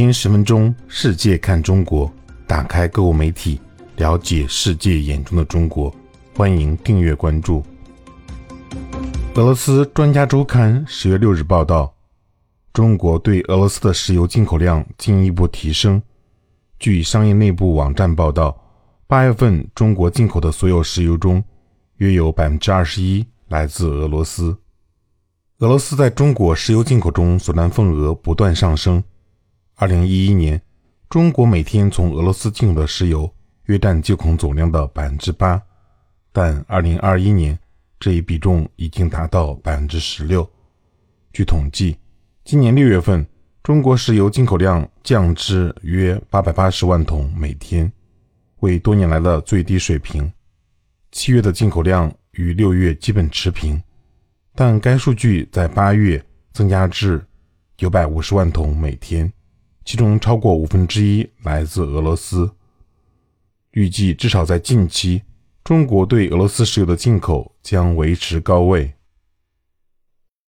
天十分钟，世界看中国，打开购物媒体，了解世界眼中的中国。欢迎订阅关注。俄罗斯专家周刊十月六日报道，中国对俄罗斯的石油进口量进一步提升。据商业内部网站报道，八月份中国进口的所有石油中，约有百分之二十一来自俄罗斯。俄罗斯在中国石油进口中所占份额不断上升。二零一一年，中国每天从俄罗斯进口的石油约占进口总量的百分之八，但二零二一年这一比重已经达到百分之十六。据统计，今年六月份中国石油进口量降至约八百八十万桶每天，为多年来的最低水平。七月的进口量与六月基本持平。但该数据在八月增加至九百五十万桶每天，其中超过五分之一来自俄罗斯。预计至少在近期，中国对俄罗斯石油的进口将维持高位。